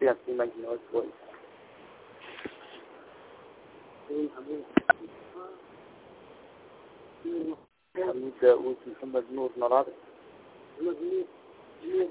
فيها في مجنون كويس حميد داوود محمد نور مراد محمد نور